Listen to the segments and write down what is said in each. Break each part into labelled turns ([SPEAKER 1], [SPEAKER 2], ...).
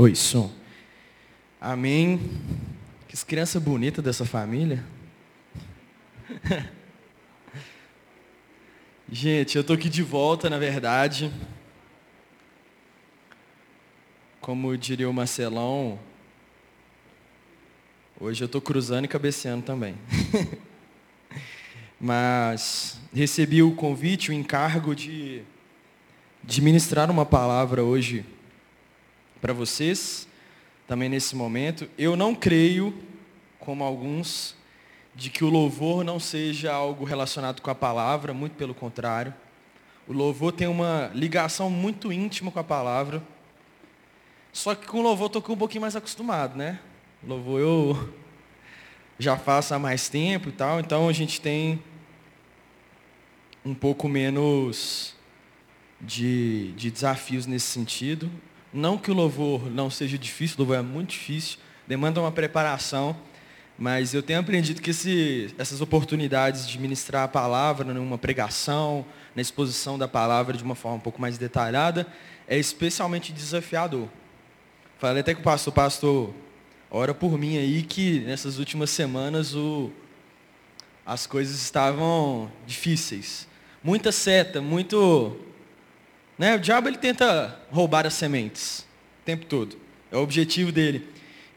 [SPEAKER 1] Oi, som. Amém. Que criança bonita dessa família. Gente, eu tô aqui de volta, na verdade. Como diria o Marcelão, hoje eu tô cruzando e cabeceando também. Mas recebi o convite, o encargo de, de ministrar uma palavra hoje para vocês, também nesse momento. Eu não creio, como alguns, de que o louvor não seja algo relacionado com a palavra, muito pelo contrário. O louvor tem uma ligação muito íntima com a palavra. Só que com o louvor estou um pouquinho mais acostumado, né? O louvor eu já faço há mais tempo e tal, então a gente tem um pouco menos de, de desafios nesse sentido. Não que o louvor não seja difícil, o louvor é muito difícil, demanda uma preparação, mas eu tenho aprendido que esse, essas oportunidades de ministrar a palavra numa pregação, na exposição da palavra de uma forma um pouco mais detalhada, é especialmente desafiador. Falei até com o pastor, pastor, ora por mim aí que nessas últimas semanas o, as coisas estavam difíceis. Muita seta, muito. Né? O diabo ele tenta roubar as sementes o tempo todo. É o objetivo dele.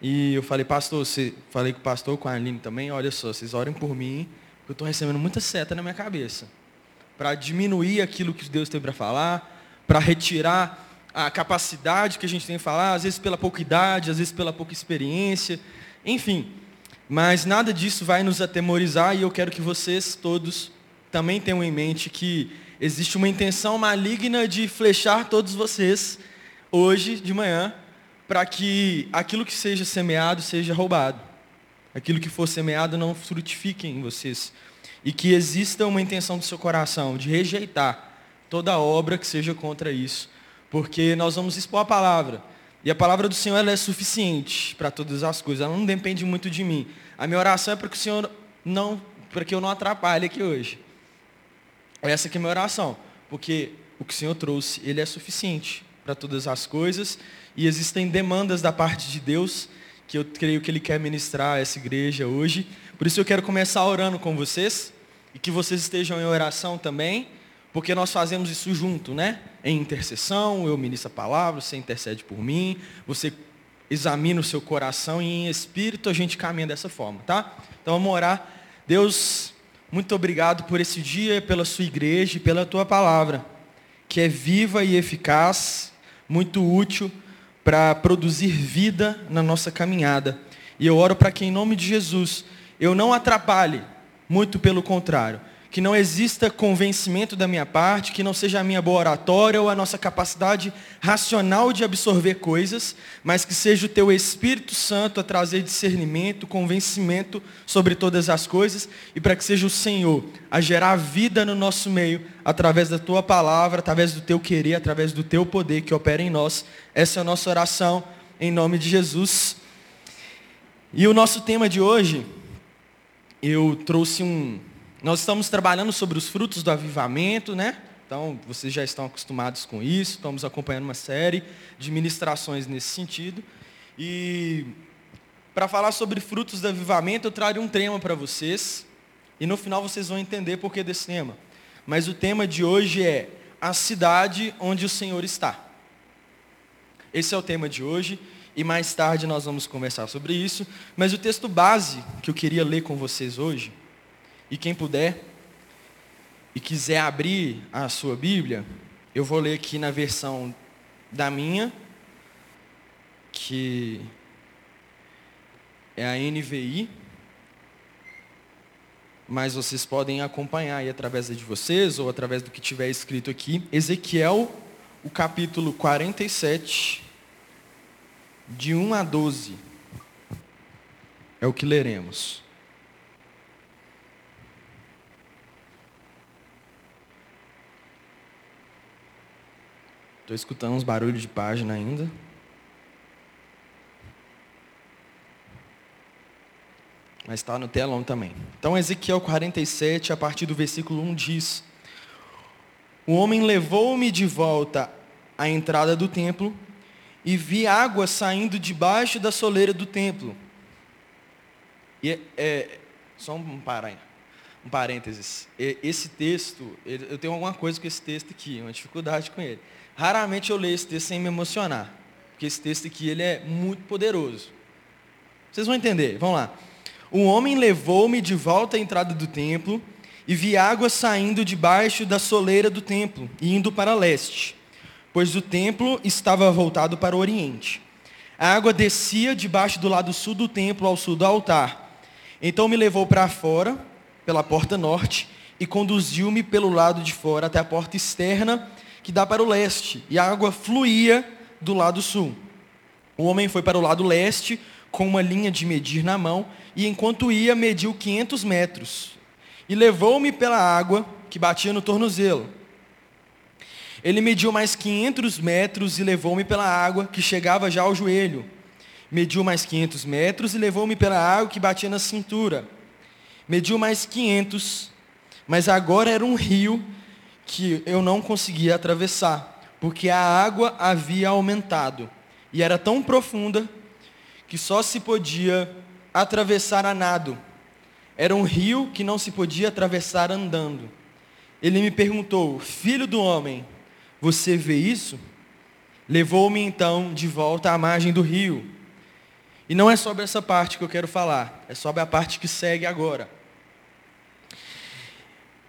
[SPEAKER 1] E eu falei, pastor, você, falei com o pastor, com a Aline também, olha só, vocês orem por mim, porque eu estou recebendo muita seta na minha cabeça. Para diminuir aquilo que Deus tem para falar, para retirar a capacidade que a gente tem de falar, às vezes pela pouca idade, às vezes pela pouca experiência, enfim. Mas nada disso vai nos atemorizar e eu quero que vocês todos também tenham em mente que existe uma intenção maligna de flechar todos vocês hoje de manhã para que aquilo que seja semeado seja roubado. Aquilo que for semeado não frutifique em vocês. E que exista uma intenção do seu coração de rejeitar toda obra que seja contra isso. Porque nós vamos expor a palavra. E a palavra do Senhor é suficiente para todas as coisas. Ela não depende muito de mim. A minha oração é para que o Senhor não, para que eu não atrapalhe aqui hoje. Essa aqui é a minha oração. Porque o que o Senhor trouxe, ele é suficiente para todas as coisas e existem demandas da parte de Deus que eu creio que Ele quer ministrar a essa igreja hoje. Por isso eu quero começar orando com vocês e que vocês estejam em oração também, porque nós fazemos isso junto, né? Em intercessão, eu ministro a palavra, você intercede por mim, você examina o seu coração e em espírito a gente caminha dessa forma, tá? Então vamos orar. Deus, muito obrigado por esse dia, pela sua igreja e pela tua palavra, que é viva e eficaz, muito útil para produzir vida na nossa caminhada. E eu oro para que, em nome de Jesus, eu não atrapalhe, muito pelo contrário, que não exista convencimento da minha parte, que não seja a minha boa oratória ou a nossa capacidade racional de absorver coisas, mas que seja o teu Espírito Santo a trazer discernimento, convencimento sobre todas as coisas e para que seja o Senhor a gerar vida no nosso meio através da tua palavra, através do teu querer, através do teu poder que opera em nós. Essa é a nossa oração em nome de Jesus. E o nosso tema de hoje, eu trouxe um nós estamos trabalhando sobre os frutos do avivamento, né? Então, vocês já estão acostumados com isso, estamos acompanhando uma série de ministrações nesse sentido. E para falar sobre frutos do avivamento, eu trago um tema para vocês, e no final vocês vão entender por que desse tema. Mas o tema de hoje é a cidade onde o Senhor está. Esse é o tema de hoje, e mais tarde nós vamos conversar sobre isso. Mas o texto base que eu queria ler com vocês hoje e quem puder e quiser abrir a sua Bíblia, eu vou ler aqui na versão da minha, que é a NVI, mas vocês podem acompanhar aí através de vocês ou através do que tiver escrito aqui. Ezequiel, o capítulo 47, de 1 a 12. É o que leremos. Estou escutando uns barulhos de página ainda. Mas está no telão também. Então, Ezequiel 47, a partir do versículo 1 diz: O homem levou-me de volta à entrada do templo e vi água saindo debaixo da soleira do templo. E é, é só um, pará, um parênteses. Esse texto, eu tenho alguma coisa com esse texto aqui, uma dificuldade com ele. Raramente eu leio esse texto sem me emocionar, porque esse texto aqui ele é muito poderoso. Vocês vão entender, vamos lá. O homem levou-me de volta à entrada do templo e vi água saindo debaixo da soleira do templo e indo para leste, pois o templo estava voltado para o oriente. A água descia debaixo do lado sul do templo ao sul do altar. Então me levou para fora, pela porta norte, e conduziu-me pelo lado de fora até a porta externa, que dá para o leste, e a água fluía do lado sul. O homem foi para o lado leste, com uma linha de medir na mão, e enquanto ia, mediu 500 metros e levou-me pela água que batia no tornozelo. Ele mediu mais 500 metros e levou-me pela água que chegava já ao joelho. Mediu mais 500 metros e levou-me pela água que batia na cintura. Mediu mais 500, mas agora era um rio que eu não conseguia atravessar, porque a água havia aumentado e era tão profunda que só se podia atravessar a nado. Era um rio que não se podia atravessar andando. Ele me perguntou: Filho do homem, você vê isso? Levou-me então de volta à margem do rio. E não é sobre essa parte que eu quero falar, é sobre a parte que segue agora.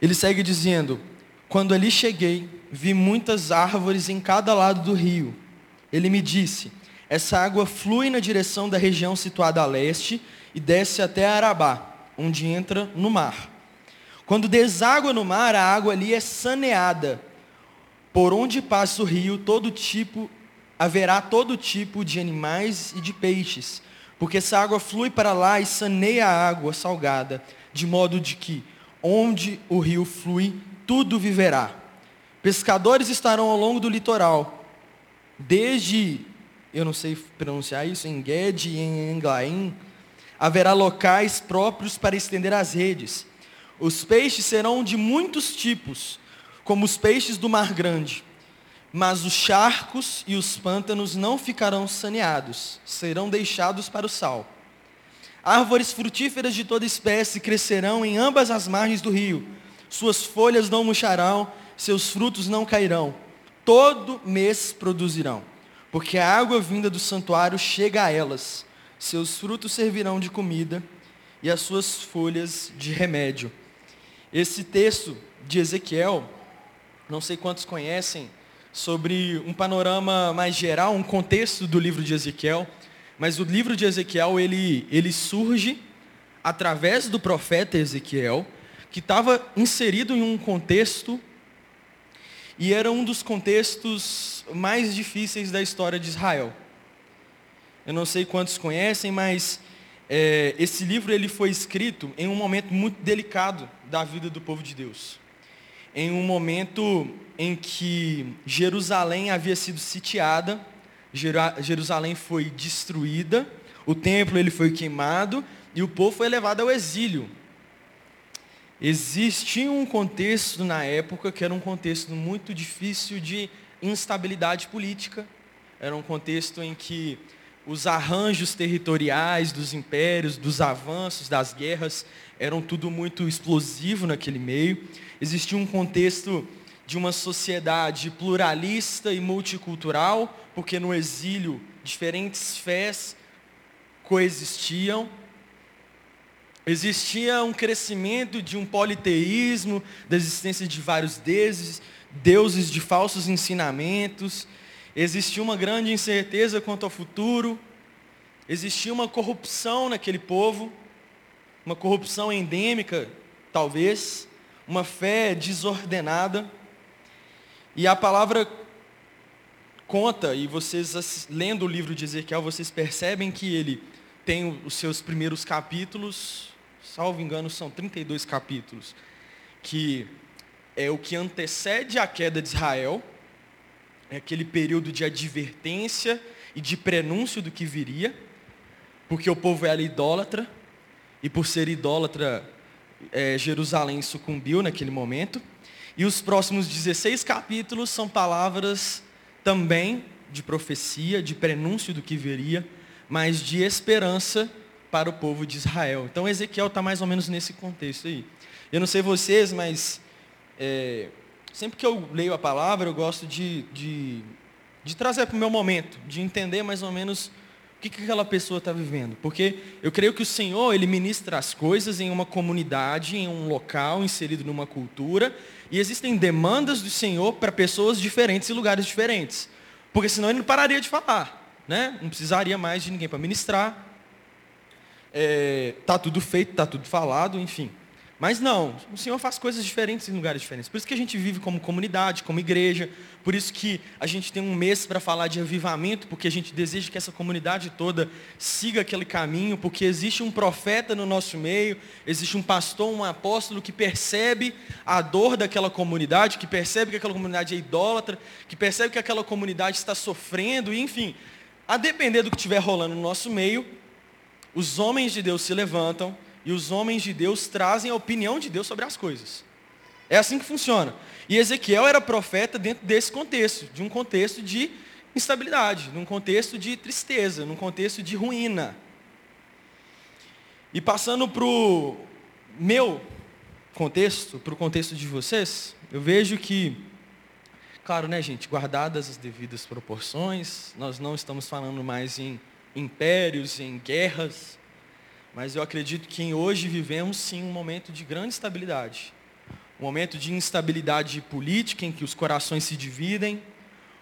[SPEAKER 1] Ele segue dizendo: Quando ali cheguei, vi muitas árvores em cada lado do rio. Ele me disse: Essa água flui na direção da região situada a leste e desce até Arabá onde entra no mar. Quando deságua no mar, a água ali é saneada. Por onde passa o rio, todo tipo haverá todo tipo de animais e de peixes, porque essa água flui para lá e saneia a água salgada, de modo de que onde o rio flui, tudo viverá. Pescadores estarão ao longo do litoral, desde, eu não sei pronunciar isso, em Ged e em Englaim, haverá locais próprios para estender as redes. Os peixes serão de muitos tipos, como os peixes do mar grande. Mas os charcos e os pântanos não ficarão saneados, serão deixados para o sal. Árvores frutíferas de toda espécie crescerão em ambas as margens do rio. Suas folhas não murcharão, seus frutos não cairão. Todo mês produzirão, porque a água vinda do santuário chega a elas seus frutos servirão de comida e as suas folhas de remédio. Esse texto de Ezequiel, não sei quantos conhecem, sobre um panorama mais geral, um contexto do livro de Ezequiel, mas o livro de Ezequiel, ele, ele surge através do profeta Ezequiel, que estava inserido em um contexto e era um dos contextos mais difíceis da história de Israel. Eu não sei quantos conhecem, mas é, esse livro ele foi escrito em um momento muito delicado da vida do povo de Deus. Em um momento em que Jerusalém havia sido sitiada, Jerusalém foi destruída, o templo ele foi queimado e o povo foi levado ao exílio. Existia um contexto na época que era um contexto muito difícil de instabilidade política. Era um contexto em que os arranjos territoriais dos impérios, dos avanços, das guerras, eram tudo muito explosivo naquele meio. Existia um contexto de uma sociedade pluralista e multicultural, porque no exílio diferentes fés coexistiam. Existia um crescimento de um politeísmo, da existência de vários deuses, deuses de falsos ensinamentos, Existia uma grande incerteza quanto ao futuro. Existia uma corrupção naquele povo, uma corrupção endêmica, talvez, uma fé desordenada. E a palavra conta, e vocês lendo o livro de Ezequiel, vocês percebem que ele tem os seus primeiros capítulos, salvo engano, são 32 capítulos, que é o que antecede a queda de Israel é aquele período de advertência e de prenúncio do que viria, porque o povo era idólatra, e por ser idólatra, é, Jerusalém sucumbiu naquele momento. E os próximos 16 capítulos são palavras também de profecia, de prenúncio do que viria, mas de esperança para o povo de Israel. Então Ezequiel está mais ou menos nesse contexto aí. Eu não sei vocês, mas é, sempre que eu leio a palavra, eu gosto de, de, de trazer para o meu momento, de entender mais ou menos que, que aquela pessoa está vivendo. Porque eu creio que o Senhor, Ele ministra as coisas em uma comunidade, em um local, inserido numa cultura, e existem demandas do Senhor para pessoas diferentes e lugares diferentes. Porque senão Ele não pararia de falar. Né? Não precisaria mais de ninguém para ministrar. Está é, tudo feito, está tudo falado, enfim. Mas não, o Senhor faz coisas diferentes em lugares diferentes. Por isso que a gente vive como comunidade, como igreja. Por isso que a gente tem um mês para falar de avivamento, porque a gente deseja que essa comunidade toda siga aquele caminho, porque existe um profeta no nosso meio, existe um pastor, um apóstolo que percebe a dor daquela comunidade, que percebe que aquela comunidade é idólatra, que percebe que aquela comunidade está sofrendo, e enfim, a depender do que estiver rolando no nosso meio, os homens de Deus se levantam e os homens de Deus trazem a opinião de Deus sobre as coisas. É assim que funciona. E Ezequiel era profeta dentro desse contexto, de um contexto de instabilidade, num contexto de tristeza, num contexto de ruína. E passando para o meu contexto, para o contexto de vocês, eu vejo que, claro, né, gente, guardadas as devidas proporções, nós não estamos falando mais em impérios, em guerras, mas eu acredito que hoje vivemos sim um momento de grande estabilidade. Um momento de instabilidade política em que os corações se dividem,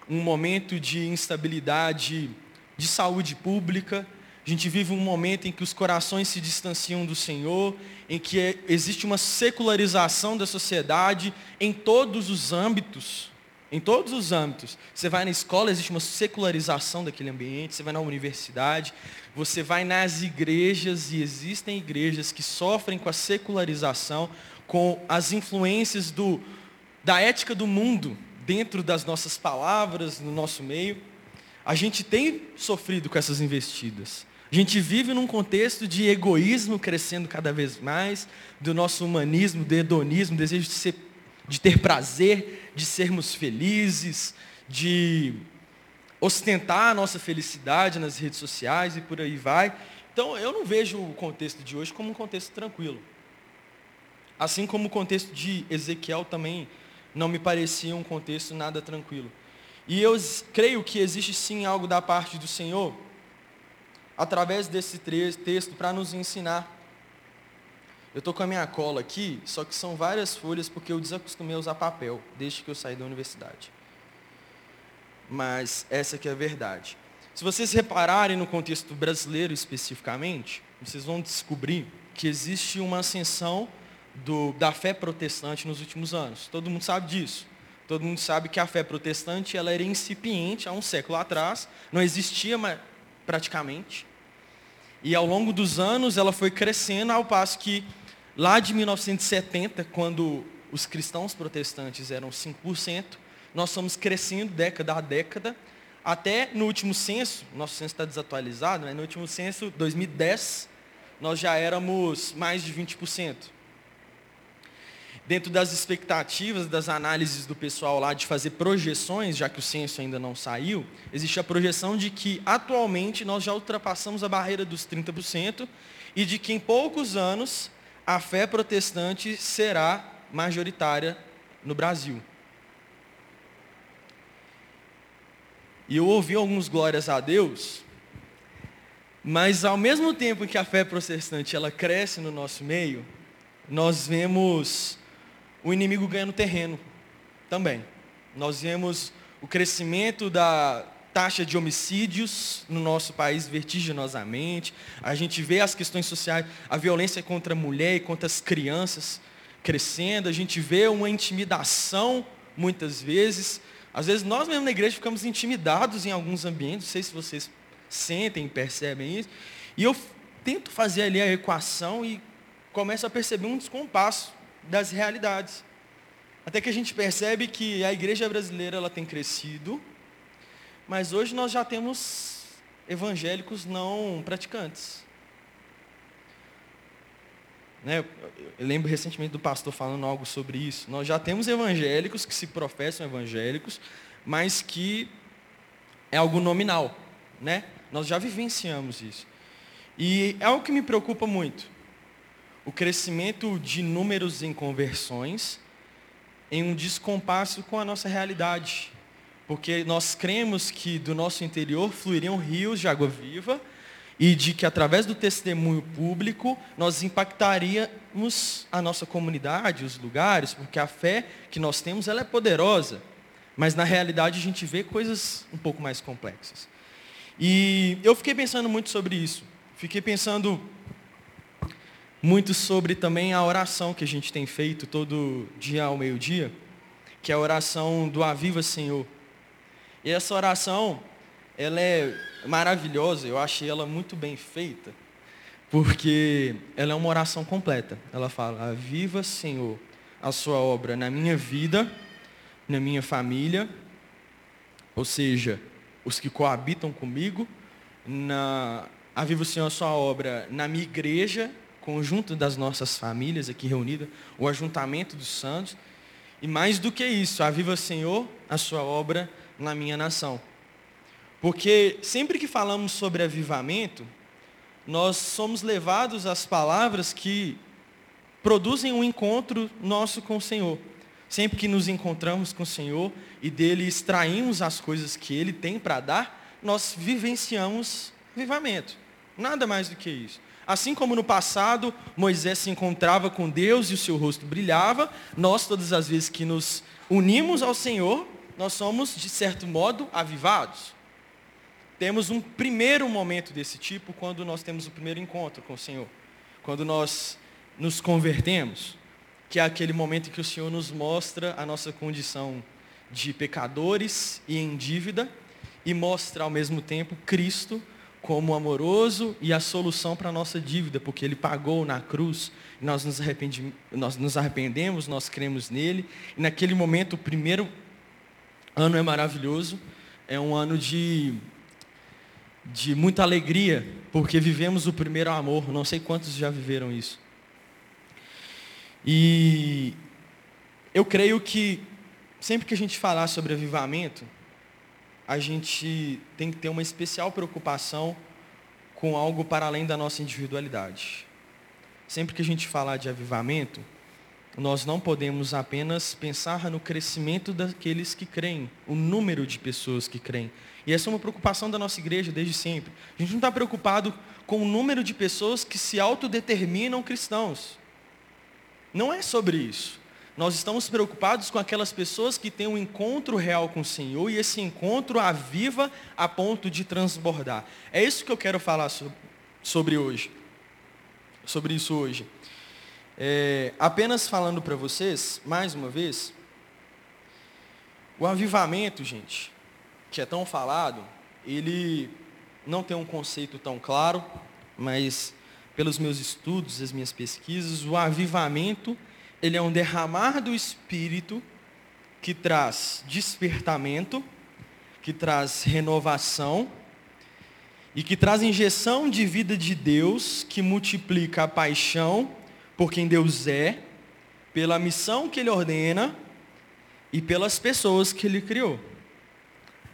[SPEAKER 1] um momento de instabilidade de saúde pública. A gente vive um momento em que os corações se distanciam do Senhor, em que existe uma secularização da sociedade em todos os âmbitos. Em todos os âmbitos. Você vai na escola, existe uma secularização daquele ambiente, você vai na universidade, você vai nas igrejas e existem igrejas que sofrem com a secularização, com as influências do, da ética do mundo dentro das nossas palavras, no nosso meio. A gente tem sofrido com essas investidas. A gente vive num contexto de egoísmo crescendo cada vez mais, do nosso humanismo, do hedonismo, desejo de, ser, de ter prazer, de sermos felizes, de ostentar a nossa felicidade nas redes sociais e por aí vai. Então, eu não vejo o contexto de hoje como um contexto tranquilo. Assim como o contexto de Ezequiel também não me parecia um contexto nada tranquilo. E eu creio que existe sim algo da parte do Senhor, através desse texto, para nos ensinar. Eu estou com a minha cola aqui, só que são várias folhas, porque eu desacostumei a usar papel, desde que eu saí da universidade mas essa que é a verdade. Se vocês repararem no contexto brasileiro especificamente, vocês vão descobrir que existe uma ascensão do, da fé protestante nos últimos anos. Todo mundo sabe disso. Todo mundo sabe que a fé protestante ela era incipiente há um século atrás, não existia praticamente. E ao longo dos anos ela foi crescendo ao passo que lá de 1970, quando os cristãos protestantes eram 5%, nós estamos crescendo década a década, até no último censo, nosso censo está desatualizado, né? no último censo, 2010, nós já éramos mais de 20%. Dentro das expectativas, das análises do pessoal lá de fazer projeções, já que o censo ainda não saiu, existe a projeção de que atualmente nós já ultrapassamos a barreira dos 30% e de que em poucos anos a fé protestante será majoritária no Brasil. E eu ouvi alguns glórias a Deus, mas ao mesmo tempo que a fé protestante ela cresce no nosso meio, nós vemos o inimigo ganhando terreno também. Nós vemos o crescimento da taxa de homicídios no nosso país vertiginosamente. A gente vê as questões sociais, a violência contra a mulher e contra as crianças crescendo. A gente vê uma intimidação muitas vezes. Às vezes nós mesmos na igreja ficamos intimidados em alguns ambientes, não sei se vocês sentem, percebem isso. E eu tento fazer ali a equação e começo a perceber um descompasso das realidades. Até que a gente percebe que a igreja brasileira ela tem crescido, mas hoje nós já temos evangélicos não praticantes. Né? Eu lembro recentemente do pastor falando algo sobre isso. Nós já temos evangélicos que se professam evangélicos, mas que é algo nominal, né? Nós já vivenciamos isso. E é algo que me preocupa muito. O crescimento de números em conversões em um descompasso com a nossa realidade. Porque nós cremos que do nosso interior fluiriam rios de água viva e de que através do testemunho público nós impactaríamos a nossa comunidade, os lugares, porque a fé que nós temos ela é poderosa. Mas na realidade a gente vê coisas um pouco mais complexas. E eu fiquei pensando muito sobre isso. Fiquei pensando muito sobre também a oração que a gente tem feito todo dia ao meio-dia, que é a oração do Aviva Senhor. E essa oração, ela é maravilhosa, eu achei ela muito bem feita, porque ela é uma oração completa. Ela fala: Aviva Senhor a sua obra na minha vida, na minha família, ou seja, os que coabitam comigo, na Aviva o Senhor a sua obra na minha igreja, conjunto das nossas famílias aqui reunidas, o ajuntamento dos santos. E mais do que isso, aviva Senhor a sua obra na minha nação. Porque sempre que falamos sobre avivamento, nós somos levados às palavras que produzem um encontro nosso com o Senhor. Sempre que nos encontramos com o Senhor e dele extraímos as coisas que ele tem para dar, nós vivenciamos avivamento. Nada mais do que isso. Assim como no passado Moisés se encontrava com Deus e o seu rosto brilhava, nós, todas as vezes que nos unimos ao Senhor, nós somos, de certo modo, avivados. Temos um primeiro momento desse tipo quando nós temos o primeiro encontro com o Senhor. Quando nós nos convertemos, que é aquele momento em que o Senhor nos mostra a nossa condição de pecadores e em dívida, e mostra ao mesmo tempo Cristo como amoroso e a solução para a nossa dívida, porque Ele pagou na cruz, nós nos, nós nos arrependemos, nós cremos nele, e naquele momento o primeiro ano é maravilhoso, é um ano de, de muita alegria, porque vivemos o primeiro amor, não sei quantos já viveram isso. E eu creio que sempre que a gente falar sobre avivamento, a gente tem que ter uma especial preocupação com algo para além da nossa individualidade. Sempre que a gente falar de avivamento, nós não podemos apenas pensar no crescimento daqueles que creem, o número de pessoas que creem. E essa é uma preocupação da nossa igreja desde sempre. A gente não está preocupado com o número de pessoas que se autodeterminam cristãos. Não é sobre isso. Nós estamos preocupados com aquelas pessoas que têm um encontro real com o Senhor e esse encontro aviva a ponto de transbordar. É isso que eu quero falar sobre hoje. Sobre isso hoje. É, apenas falando para vocês, mais uma vez, o avivamento, gente, que é tão falado, ele não tem um conceito tão claro, mas pelos meus estudos, as minhas pesquisas, o avivamento ele é um derramar do Espírito que traz despertamento, que traz renovação e que traz injeção de vida de Deus, que multiplica a paixão por quem Deus é, pela missão que Ele ordena e pelas pessoas que Ele criou.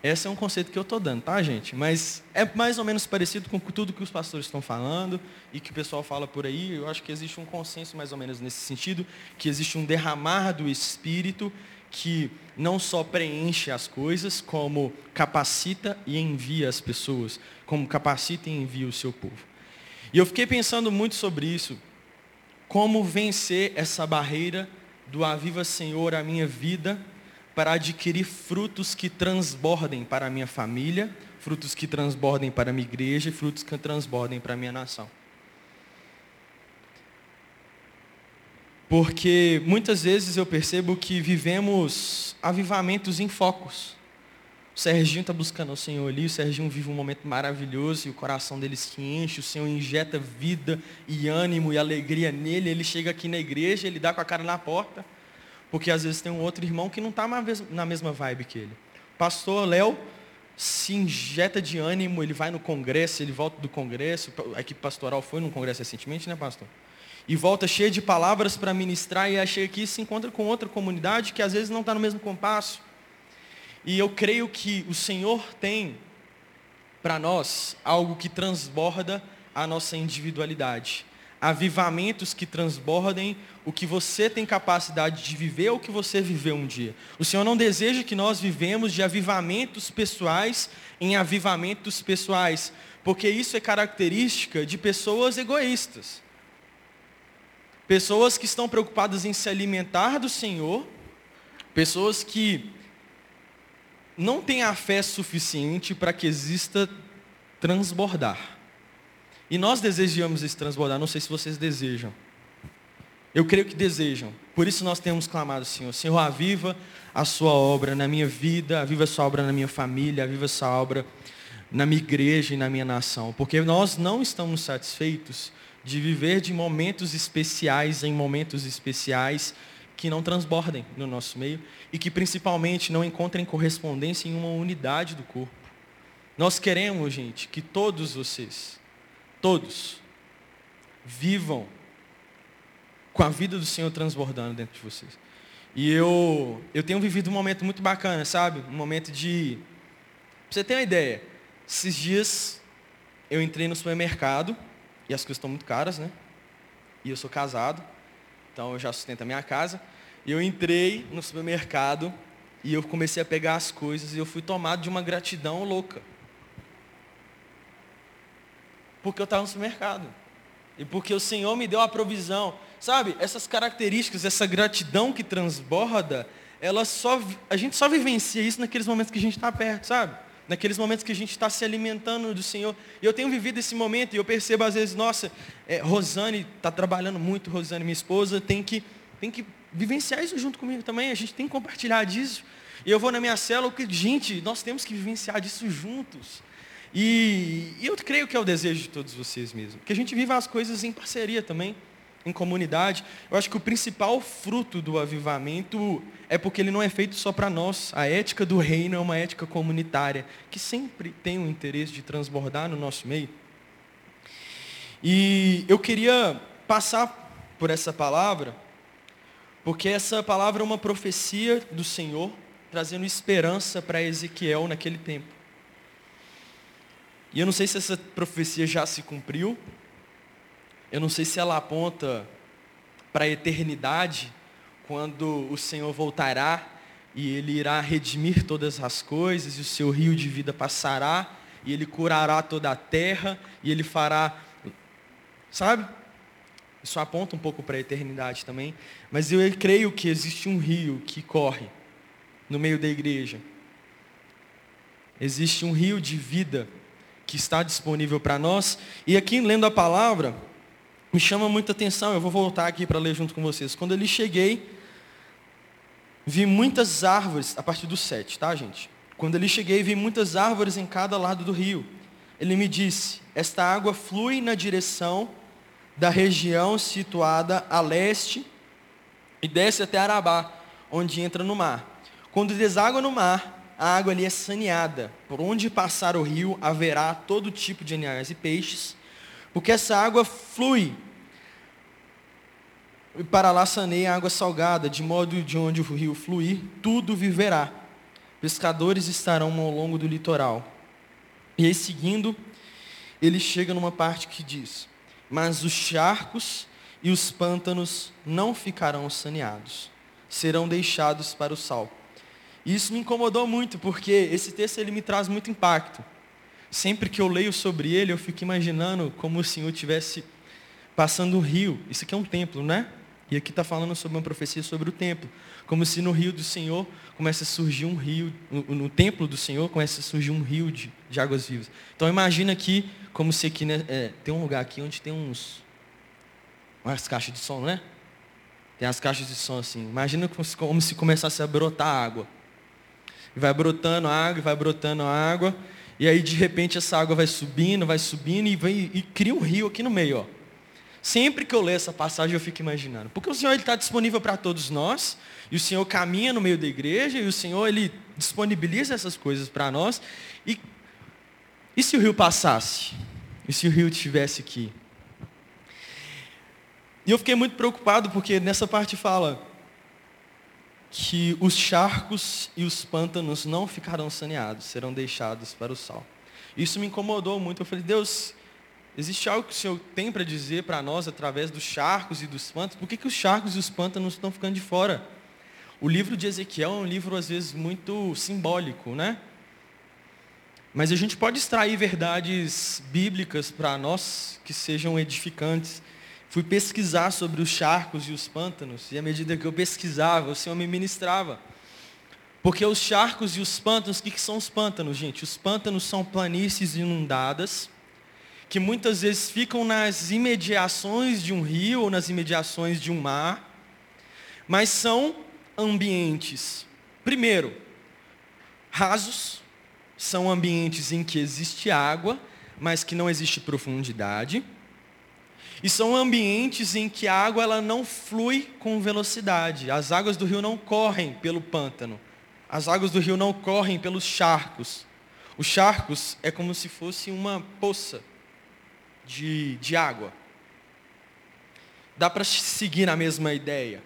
[SPEAKER 1] Esse é um conceito que eu estou dando, tá, gente? Mas é mais ou menos parecido com tudo que os pastores estão falando e que o pessoal fala por aí. Eu acho que existe um consenso mais ou menos nesse sentido, que existe um derramar do Espírito que não só preenche as coisas, como capacita e envia as pessoas, como capacita e envia o seu povo. E eu fiquei pensando muito sobre isso, como vencer essa barreira do Aviva Senhor a minha vida para adquirir frutos que transbordem para a minha família, frutos que transbordem para a minha igreja e frutos que transbordem para a minha nação. Porque muitas vezes eu percebo que vivemos avivamentos em focos. O Serginho está buscando o Senhor ali, o Serginho vive um momento maravilhoso e o coração dele se enche, o Senhor injeta vida e ânimo e alegria nele. Ele chega aqui na igreja, ele dá com a cara na porta. Porque às vezes tem um outro irmão que não está na mesma vibe que ele. Pastor Léo se injeta de ânimo, ele vai no congresso, ele volta do congresso, a equipe pastoral foi num congresso recentemente, né, pastor? E volta cheio de palavras para ministrar e achei que se encontra com outra comunidade que às vezes não está no mesmo compasso. E eu creio que o Senhor tem para nós algo que transborda a nossa individualidade. Avivamentos que transbordem o que você tem capacidade de viver ou que você viveu um dia. O Senhor não deseja que nós vivemos de avivamentos pessoais em avivamentos pessoais, porque isso é característica de pessoas egoístas. Pessoas que estão preocupadas em se alimentar do Senhor, pessoas que não têm a fé suficiente para que exista transbordar. E nós desejamos esse transbordar, não sei se vocês desejam. Eu creio que desejam. Por isso nós temos clamado, Senhor, Senhor, aviva a sua obra na minha vida, aviva a sua obra na minha família, aviva a sua obra na minha igreja e na minha nação. Porque nós não estamos satisfeitos de viver de momentos especiais em momentos especiais que não transbordem no nosso meio e que principalmente não encontrem correspondência em uma unidade do corpo. Nós queremos, gente, que todos vocês, todos, vivam com a vida do Senhor transbordando dentro de vocês. E eu, eu tenho vivido um momento muito bacana, sabe? Um momento de. Pra você ter uma ideia, esses dias eu entrei no supermercado e as coisas estão muito caras, né? E eu sou casado, então eu já sustento a minha casa. E eu entrei no supermercado e eu comecei a pegar as coisas e eu fui tomado de uma gratidão louca. Porque eu estava no supermercado. E porque o Senhor me deu a provisão. Sabe, essas características, essa gratidão que transborda, ela só, a gente só vivencia isso naqueles momentos que a gente está perto, sabe? Naqueles momentos que a gente está se alimentando do Senhor. E eu tenho vivido esse momento e eu percebo às vezes, nossa, é, Rosane está trabalhando muito, Rosane, minha esposa, tem que, tem que vivenciar isso junto comigo também, a gente tem que compartilhar disso. E eu vou na minha célula, que, gente, nós temos que vivenciar disso juntos. E, e eu creio que é o desejo de todos vocês mesmo, que a gente viva as coisas em parceria também em comunidade. Eu acho que o principal fruto do avivamento é porque ele não é feito só para nós. A ética do reino é uma ética comunitária, que sempre tem o interesse de transbordar no nosso meio. E eu queria passar por essa palavra, porque essa palavra é uma profecia do Senhor, trazendo esperança para Ezequiel naquele tempo. E eu não sei se essa profecia já se cumpriu, eu não sei se ela aponta para a eternidade, quando o Senhor voltará e ele irá redimir todas as coisas, e o seu rio de vida passará, e ele curará toda a terra, e ele fará. Sabe? Isso aponta um pouco para a eternidade também. Mas eu creio que existe um rio que corre no meio da igreja. Existe um rio de vida que está disponível para nós. E aqui, lendo a palavra, me chama muita atenção, eu vou voltar aqui para ler junto com vocês. Quando eu cheguei, vi muitas árvores, a partir do 7, tá, gente? Quando ele cheguei, vi muitas árvores em cada lado do rio. Ele me disse: Esta água flui na direção da região situada a leste e desce até Arabá, onde entra no mar. Quando deságua no mar, a água ali é saneada. Por onde passar o rio, haverá todo tipo de animais e peixes, porque essa água flui e para lá saneia água salgada, de modo de onde o rio fluir, tudo viverá. Pescadores estarão ao longo do litoral. E aí, seguindo, ele chega numa parte que diz: Mas os charcos e os pântanos não ficarão saneados, serão deixados para o sal. E isso me incomodou muito, porque esse texto ele me traz muito impacto. Sempre que eu leio sobre ele, eu fico imaginando como o Senhor tivesse passando um rio. Isso aqui é um templo, né? E aqui está falando sobre uma profecia sobre o templo. Como se no rio do Senhor comece a surgir um rio, no, templo do Senhor comece a surgir um rio de, de águas vivas. Então imagina aqui, como se aqui, né, é, tem um lugar aqui onde tem uns, umas caixas de som, né? Tem as caixas de som assim. Imagina como se, como se começasse a brotar água. E vai brotando água, vai brotando água. E aí de repente essa água vai subindo, vai subindo e, vem, e cria um rio aqui no meio, ó. Sempre que eu leio essa passagem, eu fico imaginando. Porque o Senhor está disponível para todos nós, e o Senhor caminha no meio da igreja, e o Senhor ele disponibiliza essas coisas para nós. E, e se o rio passasse? E se o rio estivesse aqui? E eu fiquei muito preocupado, porque nessa parte fala que os charcos e os pântanos não ficarão saneados, serão deixados para o sal. Isso me incomodou muito. Eu falei, Deus, existe algo que o Senhor tem para dizer para nós através dos charcos e dos pântanos? Por que, que os charcos e os pântanos estão ficando de fora? O livro de Ezequiel é um livro, às vezes, muito simbólico, né? Mas a gente pode extrair verdades bíblicas para nós que sejam edificantes. Fui pesquisar sobre os charcos e os pântanos, e à medida que eu pesquisava, o Senhor me ministrava. Porque os charcos e os pântanos, o que, que são os pântanos, gente? Os pântanos são planícies inundadas, que muitas vezes ficam nas imediações de um rio ou nas imediações de um mar, mas são ambientes. Primeiro, rasos, são ambientes em que existe água, mas que não existe profundidade. E são ambientes em que a água ela não flui com velocidade. As águas do rio não correm pelo pântano. As águas do rio não correm pelos charcos. Os charcos é como se fosse uma poça de, de água. Dá para seguir na mesma ideia.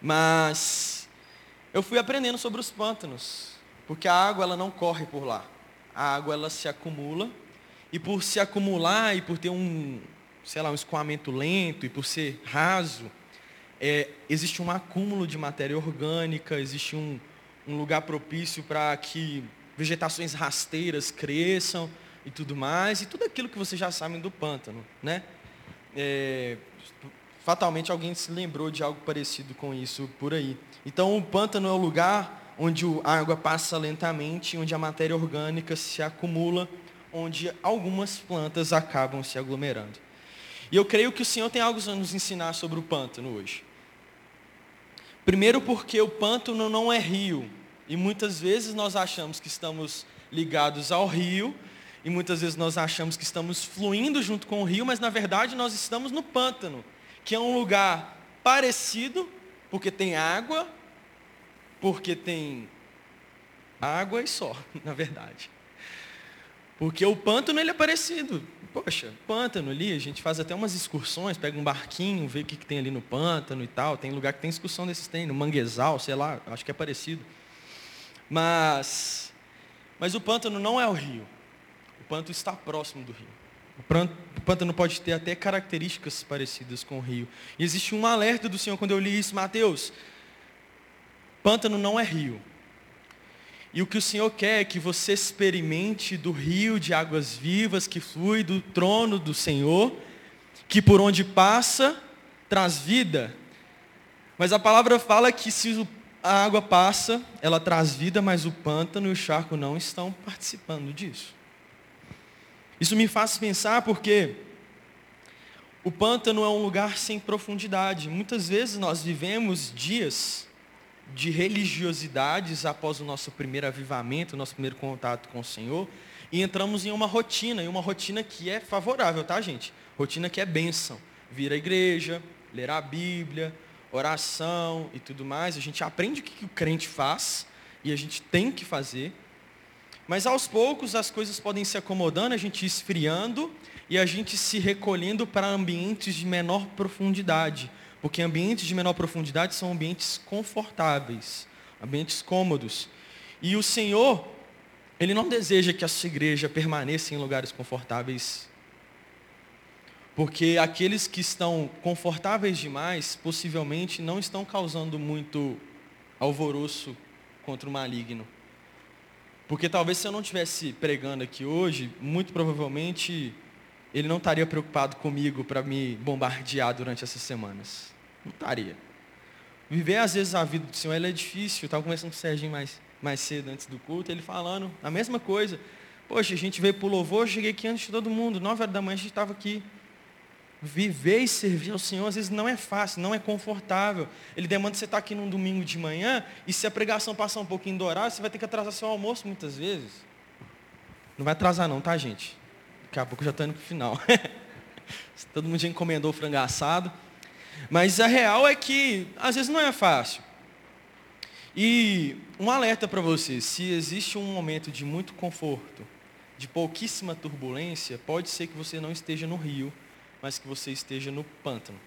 [SPEAKER 1] Mas eu fui aprendendo sobre os pântanos, porque a água ela não corre por lá. A água ela se acumula e por se acumular e por ter um, sei lá, um escoamento lento e por ser raso, é, existe um acúmulo de matéria orgânica, existe um, um lugar propício para que vegetações rasteiras cresçam e tudo mais, e tudo aquilo que vocês já sabem do pântano, né? É, fatalmente alguém se lembrou de algo parecido com isso por aí. Então, o pântano é o lugar onde a água passa lentamente, onde a matéria orgânica se acumula, onde algumas plantas acabam se aglomerando. E eu creio que o Senhor tem algo a nos ensinar sobre o pântano hoje. Primeiro, porque o pântano não é rio, e muitas vezes nós achamos que estamos ligados ao rio, e muitas vezes nós achamos que estamos fluindo junto com o rio, mas na verdade nós estamos no pântano que é um lugar parecido, porque tem água, porque tem água e só, na verdade. Porque o pântano ele é parecido. Poxa, pântano ali, a gente faz até umas excursões, pega um barquinho, vê o que, que tem ali no pântano e tal. Tem lugar que tem excursão desses tem, no manguezal, sei lá, acho que é parecido. Mas, mas o pântano não é o rio. O pântano está próximo do rio. O pântano pode ter até características parecidas com o rio. E existe um alerta do Senhor quando eu li isso, Mateus. Pântano não é rio. E o que o Senhor quer é que você experimente do rio de águas vivas que flui do trono do Senhor, que por onde passa traz vida. Mas a palavra fala que se a água passa, ela traz vida, mas o pântano e o charco não estão participando disso. Isso me faz pensar porque o pântano é um lugar sem profundidade. Muitas vezes nós vivemos dias de religiosidades após o nosso primeiro avivamento, nosso primeiro contato com o Senhor, e entramos em uma rotina, e uma rotina que é favorável, tá, gente? Rotina que é bênção. Vir à igreja, ler a Bíblia, oração e tudo mais. A gente aprende o que o crente faz e a gente tem que fazer. Mas aos poucos as coisas podem se acomodando, a gente esfriando e a gente se recolhendo para ambientes de menor profundidade. Porque ambientes de menor profundidade são ambientes confortáveis, ambientes cômodos. E o Senhor, Ele não deseja que a sua igreja permaneça em lugares confortáveis. Porque aqueles que estão confortáveis demais, possivelmente não estão causando muito alvoroço contra o maligno. Porque talvez se eu não estivesse pregando aqui hoje, muito provavelmente ele não estaria preocupado comigo para me bombardear durante essas semanas. Não estaria. Viver às vezes a vida do Senhor é difícil. Estava conversando com o Serginho mais, mais cedo antes do culto, ele falando a mesma coisa. Poxa, a gente veio para o louvor, eu cheguei aqui antes de todo mundo, nove horas da manhã a gente estava aqui viver e servir ao Senhor às vezes não é fácil, não é confortável. Ele demanda você estar aqui num domingo de manhã e se a pregação passar um pouquinho do horário, você vai ter que atrasar seu almoço muitas vezes. Não vai atrasar não, tá gente? Daqui a pouco já estou indo para o final. Todo mundo já encomendou o frango assado. Mas a real é que às vezes não é fácil. E um alerta para você, se existe um momento de muito conforto, de pouquíssima turbulência, pode ser que você não esteja no rio, mas que você esteja no pântano.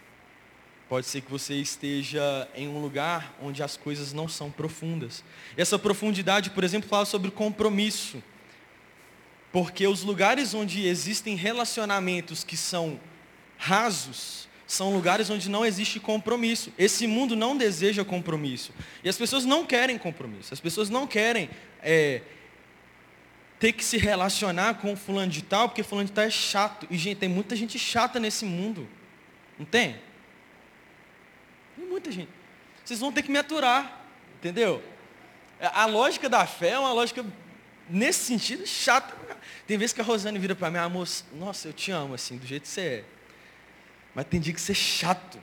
[SPEAKER 1] Pode ser que você esteja em um lugar onde as coisas não são profundas. Essa profundidade, por exemplo, fala sobre compromisso. Porque os lugares onde existem relacionamentos que são rasos, são lugares onde não existe compromisso. Esse mundo não deseja compromisso. E as pessoas não querem compromisso. As pessoas não querem é, ter que se relacionar com fulano de tal, porque fulano de tal é chato. E, gente, tem muita gente chata nesse mundo. Não tem? Tem muita gente. Vocês vão ter que me aturar. Entendeu? A lógica da fé é uma lógica, nesse sentido, chata. Tem vezes que a Rosane vira para mim, amor, nossa, eu te amo, assim, do jeito que você é. Mas tem dia que você é chato.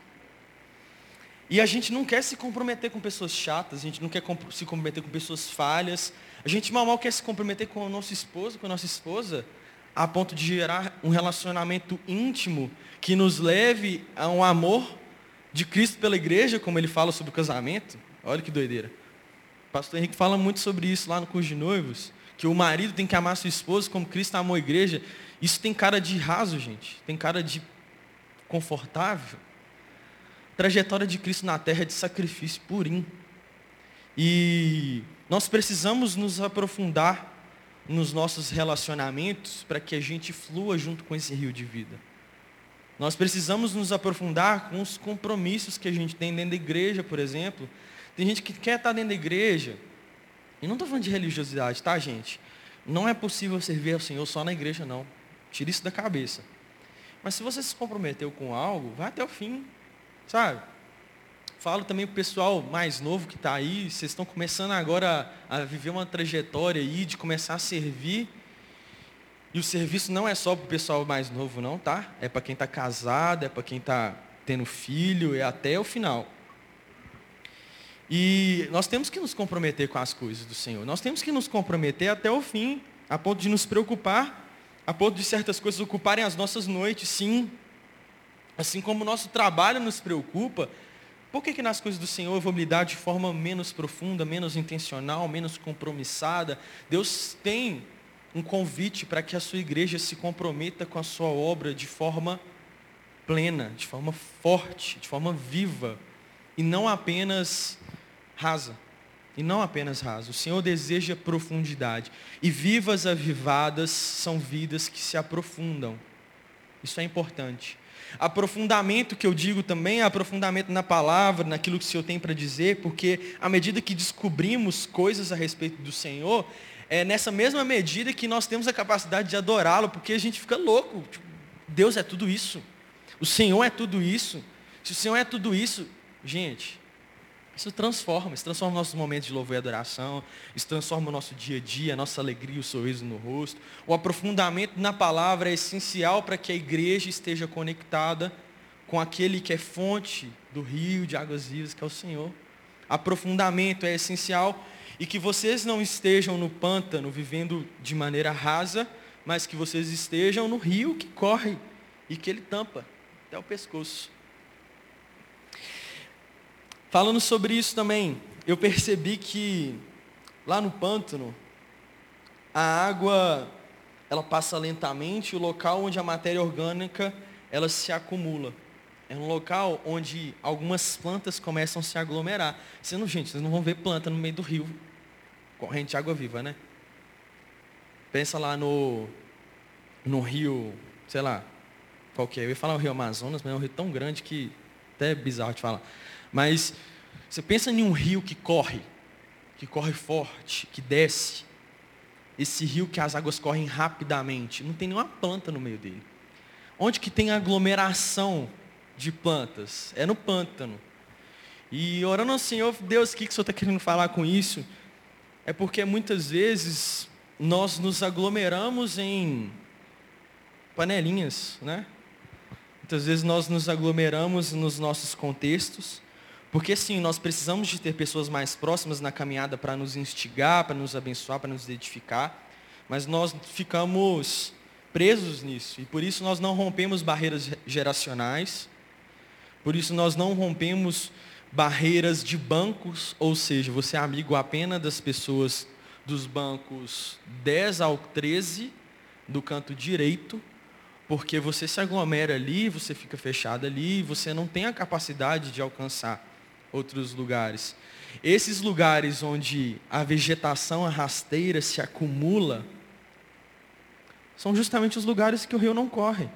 [SPEAKER 1] E a gente não quer se comprometer com pessoas chatas, a gente não quer se comprometer com pessoas falhas. A gente mal mal quer se comprometer com o nosso esposo, com a nossa esposa, a ponto de gerar um relacionamento íntimo que nos leve a um amor de Cristo pela igreja, como ele fala sobre o casamento. Olha que doideira. O pastor Henrique fala muito sobre isso lá no curso de noivos, que o marido tem que amar sua esposa como Cristo amou a igreja. Isso tem cara de raso, gente. Tem cara de confortável. A trajetória de Cristo na terra é de sacrifício purinho. E nós precisamos nos aprofundar nos nossos relacionamentos para que a gente flua junto com esse rio de vida. Nós precisamos nos aprofundar com os compromissos que a gente tem dentro da igreja, por exemplo. Tem gente que quer estar dentro da igreja, e não estou falando de religiosidade, tá, gente? Não é possível servir ao Senhor só na igreja, não. Tire isso da cabeça. Mas se você se comprometeu com algo, vai até o fim, sabe? Falo também para o pessoal mais novo que está aí, vocês estão começando agora a viver uma trajetória aí de começar a servir. E o serviço não é só para o pessoal mais novo, não, tá? É para quem está casado, é para quem está tendo filho, é até o final. E nós temos que nos comprometer com as coisas do Senhor. Nós temos que nos comprometer até o fim, a ponto de nos preocupar, a ponto de certas coisas ocuparem as nossas noites, sim. Assim como o nosso trabalho nos preocupa, por que, que nas coisas do Senhor eu vou me lidar de forma menos profunda, menos intencional, menos compromissada? Deus tem um convite para que a sua igreja se comprometa com a sua obra de forma plena, de forma forte, de forma viva, e não apenas rasa. E não apenas rasa. O Senhor deseja profundidade. E vivas avivadas são vidas que se aprofundam. Isso é importante. Aprofundamento que eu digo também é aprofundamento na palavra, naquilo que o Senhor tem para dizer, porque à medida que descobrimos coisas a respeito do Senhor, é nessa mesma medida que nós temos a capacidade de adorá-lo, porque a gente fica louco. Tipo, Deus é tudo isso. O Senhor é tudo isso. Se o Senhor é tudo isso, gente, isso transforma, isso transforma nossos momentos de louvor e adoração, isso transforma o nosso dia a dia, a nossa alegria, o sorriso no rosto. O aprofundamento na palavra é essencial para que a igreja esteja conectada com aquele que é fonte do rio de águas vivas, que é o Senhor. Aprofundamento é essencial e que vocês não estejam no pântano vivendo de maneira rasa, mas que vocês estejam no rio que corre e que ele tampa até o pescoço. Falando sobre isso também, eu percebi que lá no pântano, a água ela passa lentamente, o local onde a matéria orgânica ela se acumula. É um local onde algumas plantas começam a se aglomerar. Você não, gente, vocês não vão ver planta no meio do rio, corrente de água viva, né? Pensa lá no, no rio, sei lá, qual que é? Eu ia falar o rio Amazonas, mas é um rio tão grande que até é bizarro de falar. Mas você pensa em um rio que corre, que corre forte, que desce. Esse rio que as águas correm rapidamente, não tem nenhuma planta no meio dele. Onde que tem aglomeração de plantas? É no pântano. E orando ao Senhor, Deus, o que, que o Senhor está querendo falar com isso? É porque muitas vezes nós nos aglomeramos em panelinhas, né? Muitas vezes nós nos aglomeramos nos nossos contextos porque sim, nós precisamos de ter pessoas mais próximas na caminhada para nos instigar, para nos abençoar, para nos edificar, mas nós ficamos presos nisso. E por isso nós não rompemos barreiras geracionais, por isso nós não rompemos barreiras de bancos, ou seja, você é amigo apenas das pessoas dos bancos 10 ao 13 do canto direito, porque você se aglomera ali, você fica fechado ali, você não tem a capacidade de alcançar outros lugares. Esses lugares onde a vegetação rasteira se acumula, são justamente os lugares que o rio não corre.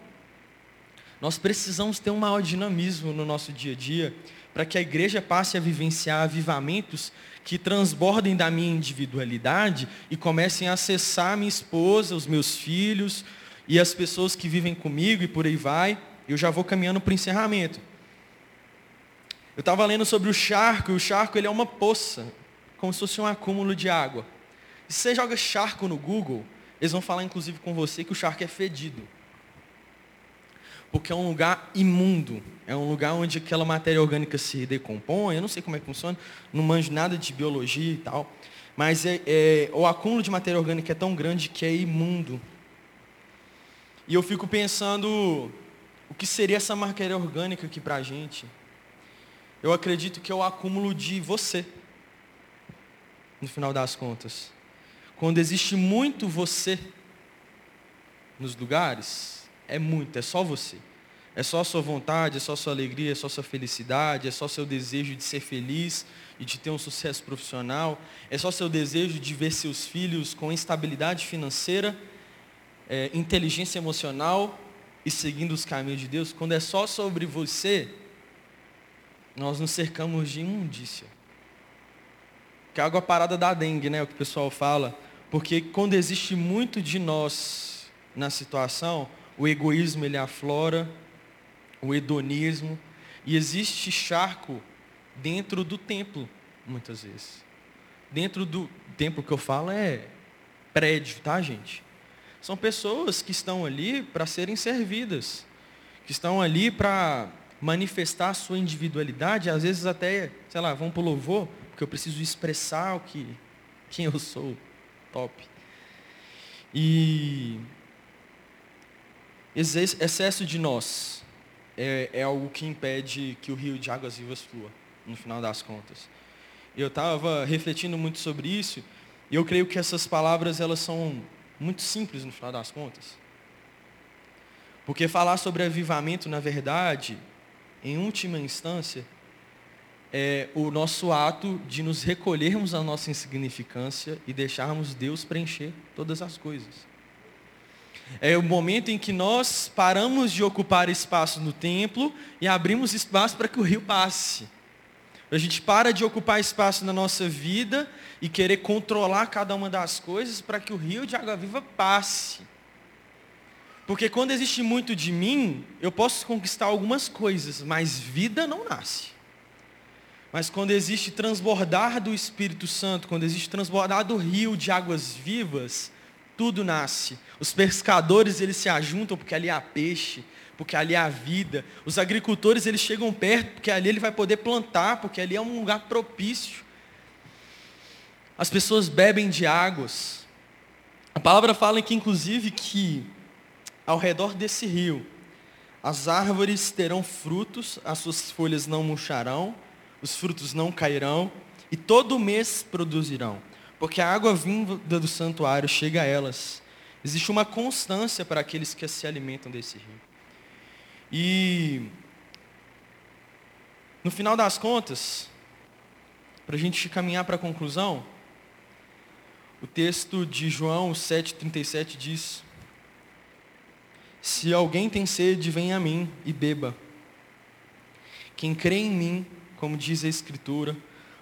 [SPEAKER 1] Nós precisamos ter um maior dinamismo no nosso dia a dia para que a igreja passe a vivenciar avivamentos que transbordem da minha individualidade e comecem a acessar minha esposa, os meus filhos e as pessoas que vivem comigo e por aí vai. Eu já vou caminhando para o encerramento. Eu estava lendo sobre o charco, e o charco ele é uma poça, como se fosse um acúmulo de água. E se você joga charco no Google, eles vão falar inclusive com você que o charco é fedido. Porque é um lugar imundo. É um lugar onde aquela matéria orgânica se decompõe. Eu não sei como é que funciona, não manjo nada de biologia e tal. Mas é, é, o acúmulo de matéria orgânica é tão grande que é imundo. E eu fico pensando o que seria essa matéria orgânica aqui para a gente. Eu acredito que é o acúmulo de você, no final das contas. Quando existe muito você nos lugares, é muito, é só você. É só a sua vontade, é só a sua alegria, é só a sua felicidade, é só o seu desejo de ser feliz e de ter um sucesso profissional, é só o seu desejo de ver seus filhos com estabilidade financeira, é, inteligência emocional e seguindo os caminhos de Deus. Quando é só sobre você, nós nos cercamos de imundícia. Que é água parada da dengue, né? O que o pessoal fala. Porque quando existe muito de nós na situação, o egoísmo ele aflora, o hedonismo, e existe charco dentro do templo, muitas vezes. Dentro do templo que eu falo é prédio, tá, gente? São pessoas que estão ali para serem servidas, que estão ali para manifestar a sua individualidade, às vezes até, sei lá, vão para o louvor, porque eu preciso expressar o que, quem eu sou top. E excesso de nós é, é algo que impede que o rio de águas vivas flua, no final das contas. Eu estava refletindo muito sobre isso, e eu creio que essas palavras elas são muito simples no final das contas. Porque falar sobre avivamento, na verdade, em última instância, é o nosso ato de nos recolhermos à nossa insignificância e deixarmos Deus preencher todas as coisas. É o momento em que nós paramos de ocupar espaço no templo e abrimos espaço para que o rio passe. A gente para de ocupar espaço na nossa vida e querer controlar cada uma das coisas para que o rio de água viva passe. Porque quando existe muito de mim, eu posso conquistar algumas coisas, mas vida não nasce. Mas quando existe transbordar do Espírito Santo, quando existe transbordar do rio de águas vivas, tudo nasce. Os pescadores, eles se ajuntam porque ali há peixe, porque ali há vida. Os agricultores, eles chegam perto porque ali ele vai poder plantar, porque ali é um lugar propício. As pessoas bebem de águas. A palavra fala que, inclusive, que ao redor desse rio, as árvores terão frutos, as suas folhas não murcharão, os frutos não cairão e todo mês produzirão, porque a água vinda do santuário chega a elas. Existe uma constância para aqueles que se alimentam desse rio. E no final das contas, para a gente caminhar para a conclusão, o texto de João 7,37 diz: Se alguém tem sede, venha a mim e beba. Quem crê em mim, como diz a Escritura,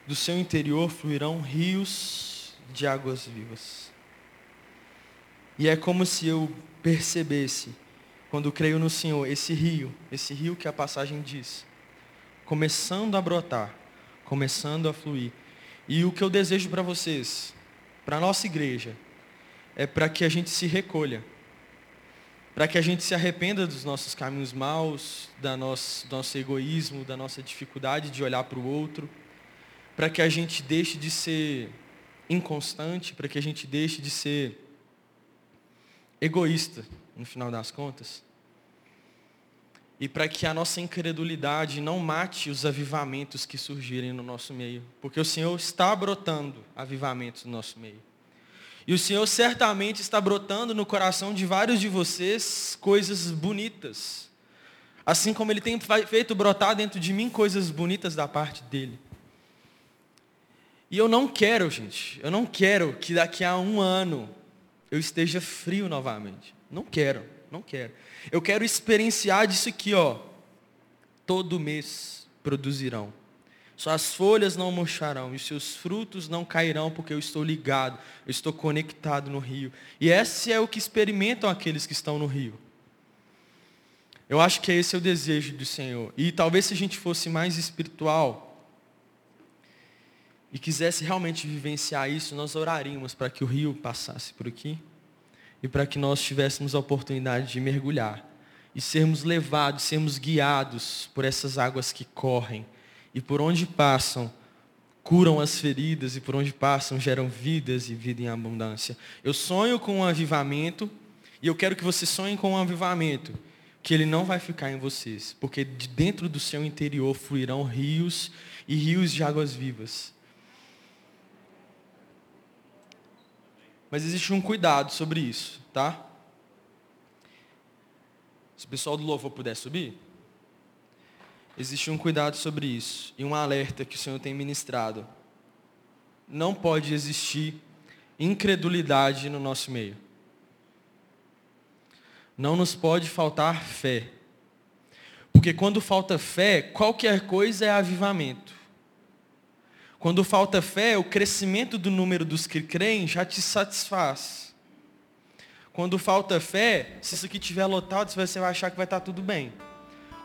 [SPEAKER 1] do seu interior fluirão rios de águas vivas. E é como se eu percebesse, quando creio no Senhor, esse rio, esse rio que a passagem diz, começando a brotar, começando a fluir. E o que eu desejo para vocês, para a nossa igreja, é para que a gente se recolha para que a gente se arrependa dos nossos caminhos maus, da nosso, do nosso egoísmo, da nossa dificuldade de olhar para o outro, para que a gente deixe de ser inconstante, para que a gente deixe de ser egoísta, no final das contas, e para que a nossa incredulidade não mate os avivamentos que surgirem no nosso meio, porque o Senhor está brotando avivamentos no nosso meio. E o Senhor certamente está brotando no coração de vários de vocês coisas bonitas. Assim como Ele tem feito brotar dentro de mim coisas bonitas da parte dEle. E eu não quero, gente, eu não quero que daqui a um ano eu esteja frio novamente. Não quero, não quero. Eu quero experienciar disso aqui, ó. Todo mês produzirão. Suas folhas não murcharão e seus frutos não cairão, porque eu estou ligado, eu estou conectado no rio. E esse é o que experimentam aqueles que estão no rio. Eu acho que esse é o desejo do Senhor. E talvez se a gente fosse mais espiritual e quisesse realmente vivenciar isso, nós oraríamos para que o rio passasse por aqui e para que nós tivéssemos a oportunidade de mergulhar e sermos levados, sermos guiados por essas águas que correm e por onde passam curam as feridas e por onde passam geram vidas e vida em abundância. Eu sonho com um avivamento e eu quero que você sonhe com um avivamento que ele não vai ficar em vocês, porque de dentro do seu interior fluirão rios e rios de águas vivas. Mas existe um cuidado sobre isso, tá? Se o pessoal do louvor puder subir. Existe um cuidado sobre isso e um alerta que o Senhor tem ministrado. Não pode existir incredulidade no nosso meio não nos pode faltar fé. Porque quando falta fé, qualquer coisa é avivamento. Quando falta fé, o crescimento do número dos que creem já te satisfaz. Quando falta fé, se isso aqui estiver lotado, você vai achar que vai estar tudo bem.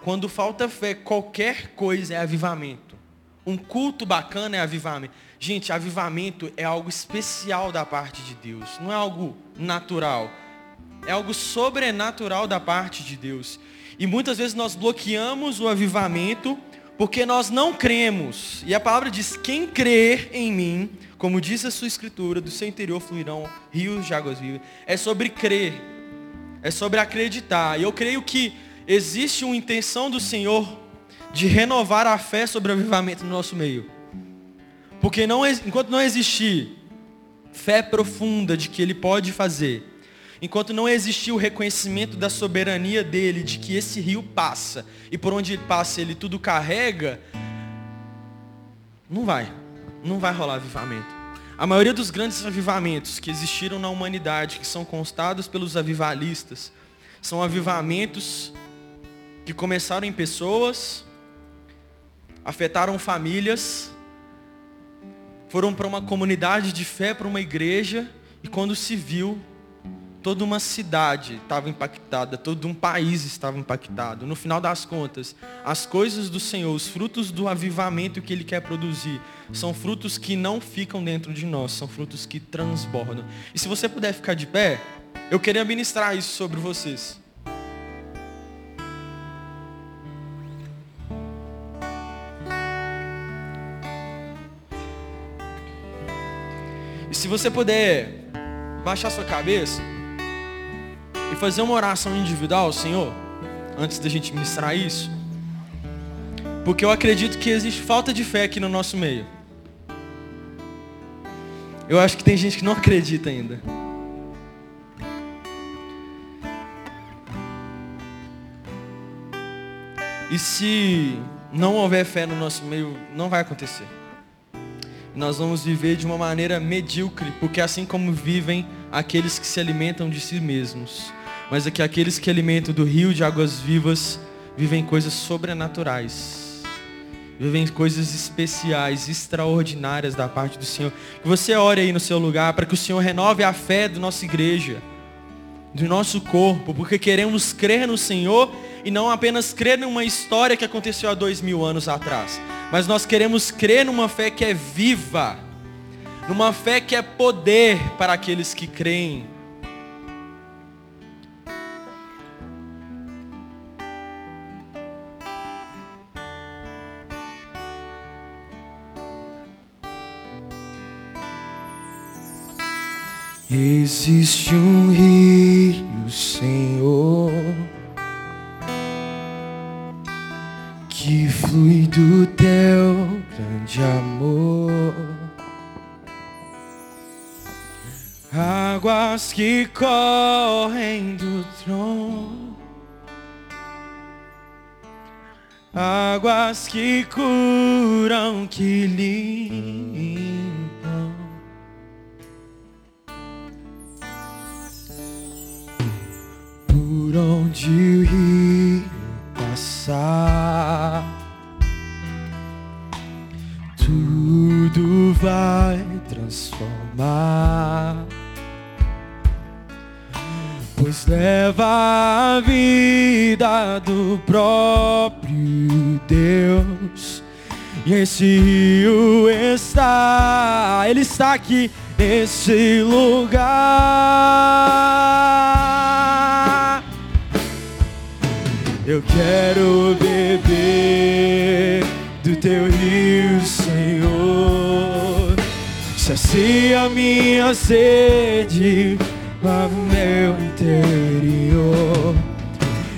[SPEAKER 1] Quando falta fé, qualquer coisa é avivamento. Um culto bacana é avivamento. Gente, avivamento é algo especial da parte de Deus, não é algo natural é algo sobrenatural da parte de Deus. E muitas vezes nós bloqueamos o avivamento porque nós não cremos. E a palavra diz: quem crer em mim, como diz a sua escritura, do seu interior fluirão rios de águas vivas. É sobre crer. É sobre acreditar. E eu creio que existe uma intenção do Senhor de renovar a fé sobre o avivamento no nosso meio. Porque não, enquanto não existir fé profunda de que Ele pode fazer, enquanto não existir o reconhecimento da soberania dele, de que esse rio passa, e por onde ele passa ele tudo carrega, não vai, não vai rolar avivamento. A maioria dos grandes avivamentos que existiram na humanidade, que são constados pelos avivalistas, são avivamentos que começaram em pessoas, afetaram famílias, foram para uma comunidade de fé, para uma igreja, e quando se viu, toda uma cidade estava impactada, todo um país estava impactado. No final das contas, as coisas do Senhor, os frutos do avivamento que Ele quer produzir, são frutos que não ficam dentro de nós, são frutos que transbordam. E se você puder ficar de pé, eu queria ministrar isso sobre vocês. E se você puder baixar sua cabeça, e fazer uma oração individual, Senhor, antes da gente ministrar isso. Porque eu acredito que existe falta de fé aqui no nosso meio. Eu acho que tem gente que não acredita ainda. E se não houver fé no nosso meio, não vai acontecer. Nós vamos viver de uma maneira medíocre, porque assim como vivem aqueles que se alimentam de si mesmos. Mas é que aqueles que alimentam do rio de águas vivas vivem coisas sobrenaturais, vivem coisas especiais, extraordinárias da parte do Senhor. Que você ore aí no seu lugar para que o Senhor renove a fé da nossa igreja, do nosso corpo, porque queremos crer no Senhor e não apenas crer numa história que aconteceu há dois mil anos atrás, mas nós queremos crer numa fé que é viva, numa fé que é poder para aqueles que creem. Existe um rio, Senhor, que flui do teu grande amor. Águas que correm do trono, águas que curam, que limpam. Por onde o rio passar. Vai transformar. Pois leva a vida do próprio Deus. E esse rio está, ele está aqui nesse lugar. Eu quero beber do teu rio. Sacia minha sede para o meu interior.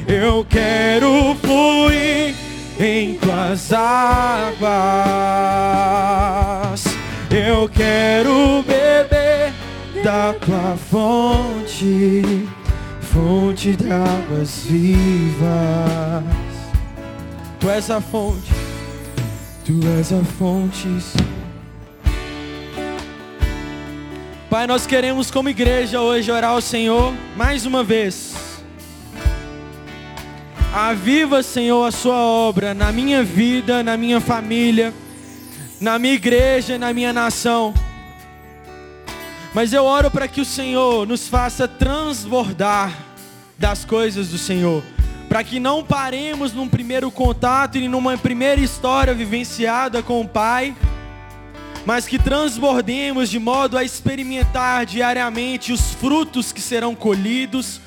[SPEAKER 1] Eu quero fluir em tuas águas. Eu quero beber da tua fonte, fonte de águas vivas. Tu és a fonte, tu és a fonte. Pai, nós queremos como igreja hoje orar ao Senhor mais uma vez. Aviva, Senhor, a sua obra na minha vida, na minha família, na minha igreja, na minha nação. Mas eu oro para que o Senhor nos faça transbordar das coisas do Senhor, para que não paremos num primeiro contato e numa primeira história vivenciada com o Pai mas que transbordemos de modo a experimentar diariamente os frutos que serão colhidos,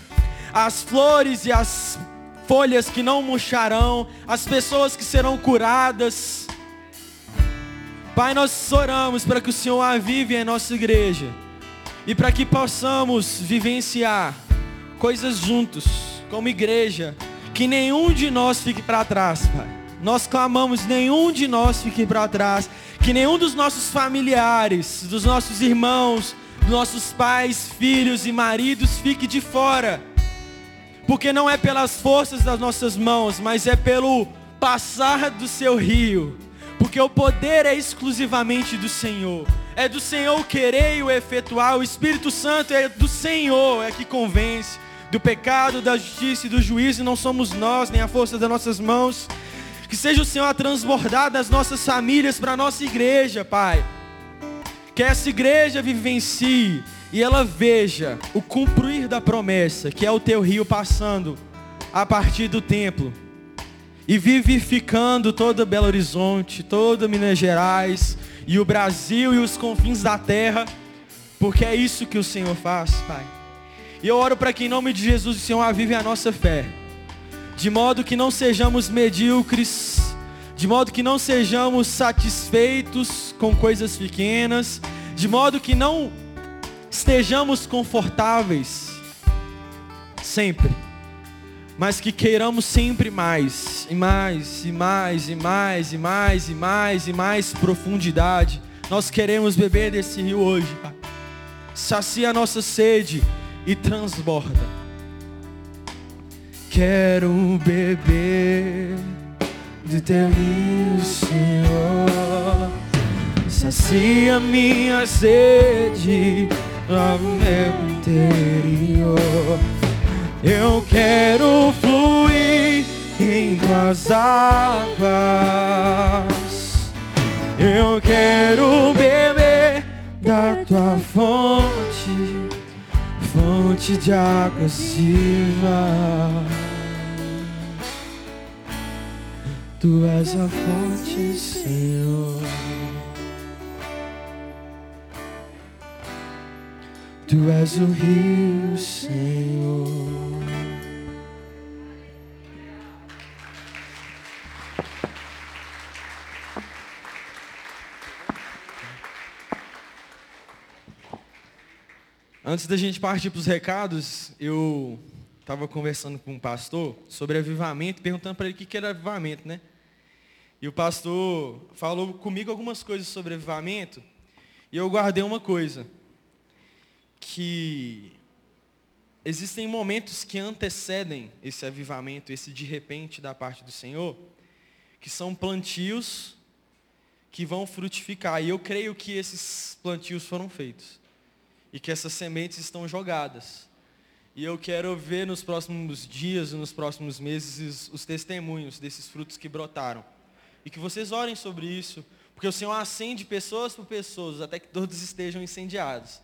[SPEAKER 1] as flores e as folhas que não murcharão, as pessoas que serão curadas. Pai, nós oramos para que o Senhor avive a nossa igreja e para que possamos vivenciar coisas juntos, como igreja, que nenhum de nós fique para trás, Pai. Nós clamamos, nenhum de nós fique para trás que nenhum dos nossos familiares, dos nossos irmãos, dos nossos pais, filhos e maridos fique de fora. Porque não é pelas forças das nossas mãos, mas é pelo passar do seu rio. Porque o poder é exclusivamente do Senhor. É do Senhor querer e o efetuar. O Espírito Santo é do Senhor, é que convence do pecado, da justiça e do juízo. Não somos nós, nem a força das nossas mãos. Que seja o Senhor a transbordar das nossas famílias para a nossa igreja, Pai. Que essa igreja vivencie e ela veja o cumprir da promessa, que é o teu rio passando a partir do templo e vivificando todo Belo Horizonte, toda Minas Gerais e o Brasil e os confins da terra, porque é isso que o Senhor faz, Pai. E eu oro para que em nome de Jesus o Senhor avive a nossa fé de modo que não sejamos medíocres, de modo que não sejamos satisfeitos com coisas pequenas, de modo que não estejamos confortáveis sempre, mas que queiramos sempre mais, e mais, e mais, e mais, e mais, e mais, e mais profundidade. Nós queremos beber desse rio hoje. Sacia a nossa sede e transborda. Quero beber do teu rio, Senhor. Sacia minha sede ao meu interior. Eu quero fluir em tuas águas. Eu quero beber da tua fonte, fonte de águas vivas. Tu és a fonte, Senhor. Tu és o rio, Senhor. Antes da gente partir para os recados, eu estava conversando com um pastor sobre avivamento, perguntando para ele o que era avivamento, né? E o pastor falou comigo algumas coisas sobre avivamento, e eu guardei uma coisa, que existem momentos que antecedem esse avivamento, esse de repente da parte do Senhor, que são plantios que vão frutificar. E eu creio que esses plantios foram feitos. E que essas sementes estão jogadas. E eu quero ver nos próximos dias e nos próximos meses os testemunhos desses frutos que brotaram. E que vocês orem sobre isso, Porque o Senhor acende pessoas por pessoas, até que todos estejam incendiados.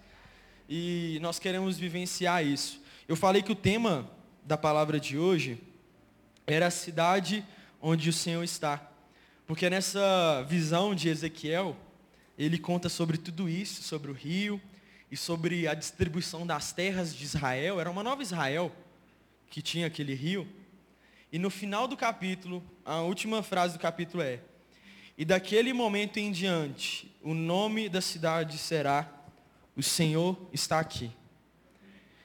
[SPEAKER 1] E nós queremos vivenciar isso. Eu falei que o tema da palavra de hoje era a cidade onde o Senhor está. Porque nessa visão de Ezequiel, ele conta sobre tudo isso, sobre o rio e sobre a distribuição das terras de Israel. Era uma nova Israel que tinha aquele rio. E no final do capítulo, a última frase do capítulo é: E daquele momento em diante, o nome da cidade será: O Senhor está aqui.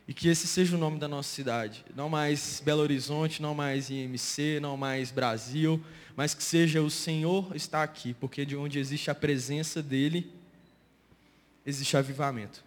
[SPEAKER 1] E que esse seja o nome da nossa cidade. Não mais Belo Horizonte, não mais IMC, não mais Brasil, mas que seja o Senhor está aqui, porque de onde existe a presença dele, existe avivamento.